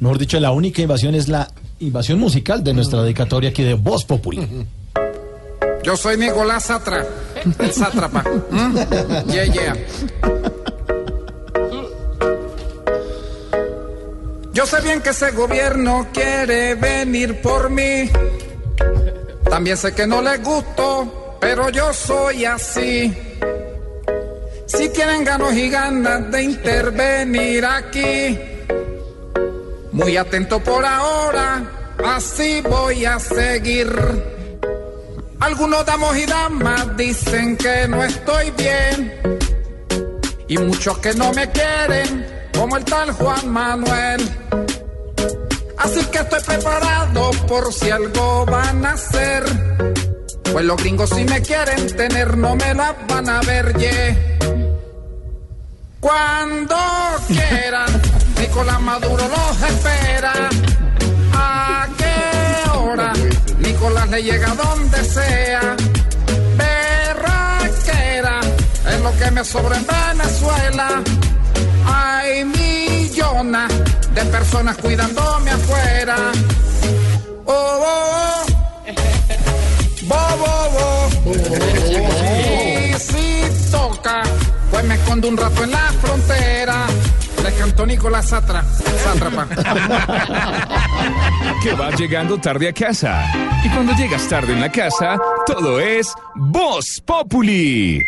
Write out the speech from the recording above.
Mejor dicho, la única invasión es la invasión musical de nuestra dedicatoria aquí de Voz Populi. Yo soy Nicolás Satra, el sátrapa. ¿Mm? Yeah, yeah. Yo sé bien que ese gobierno quiere venir por mí. También sé que no les gusto, pero yo soy así. Si tienen ganas y ganas de intervenir aquí, muy atento por ahora, así voy a seguir. Algunos damos y damas dicen que no estoy bien. Y muchos que no me quieren, como el tal Juan Manuel. Así que estoy preparado por si algo van a hacer. Pues los gringos si me quieren tener no me la van a ver, yeah. Cuando quieran, Nicolás Maduro los espera. ¿A qué hora? Nicolás le llega donde sea. Berraquera es lo que me sobra en Venezuela. Hay millones de personas cuidándome afuera. Oh, oh, oh. Bo, bo, bo. Y si toca, pues me escondo un rato en la frontera. Cantó Nicolás Satra, Sátrapa. que va llegando tarde a casa. Y cuando llegas tarde en la casa, todo es Voz Populi.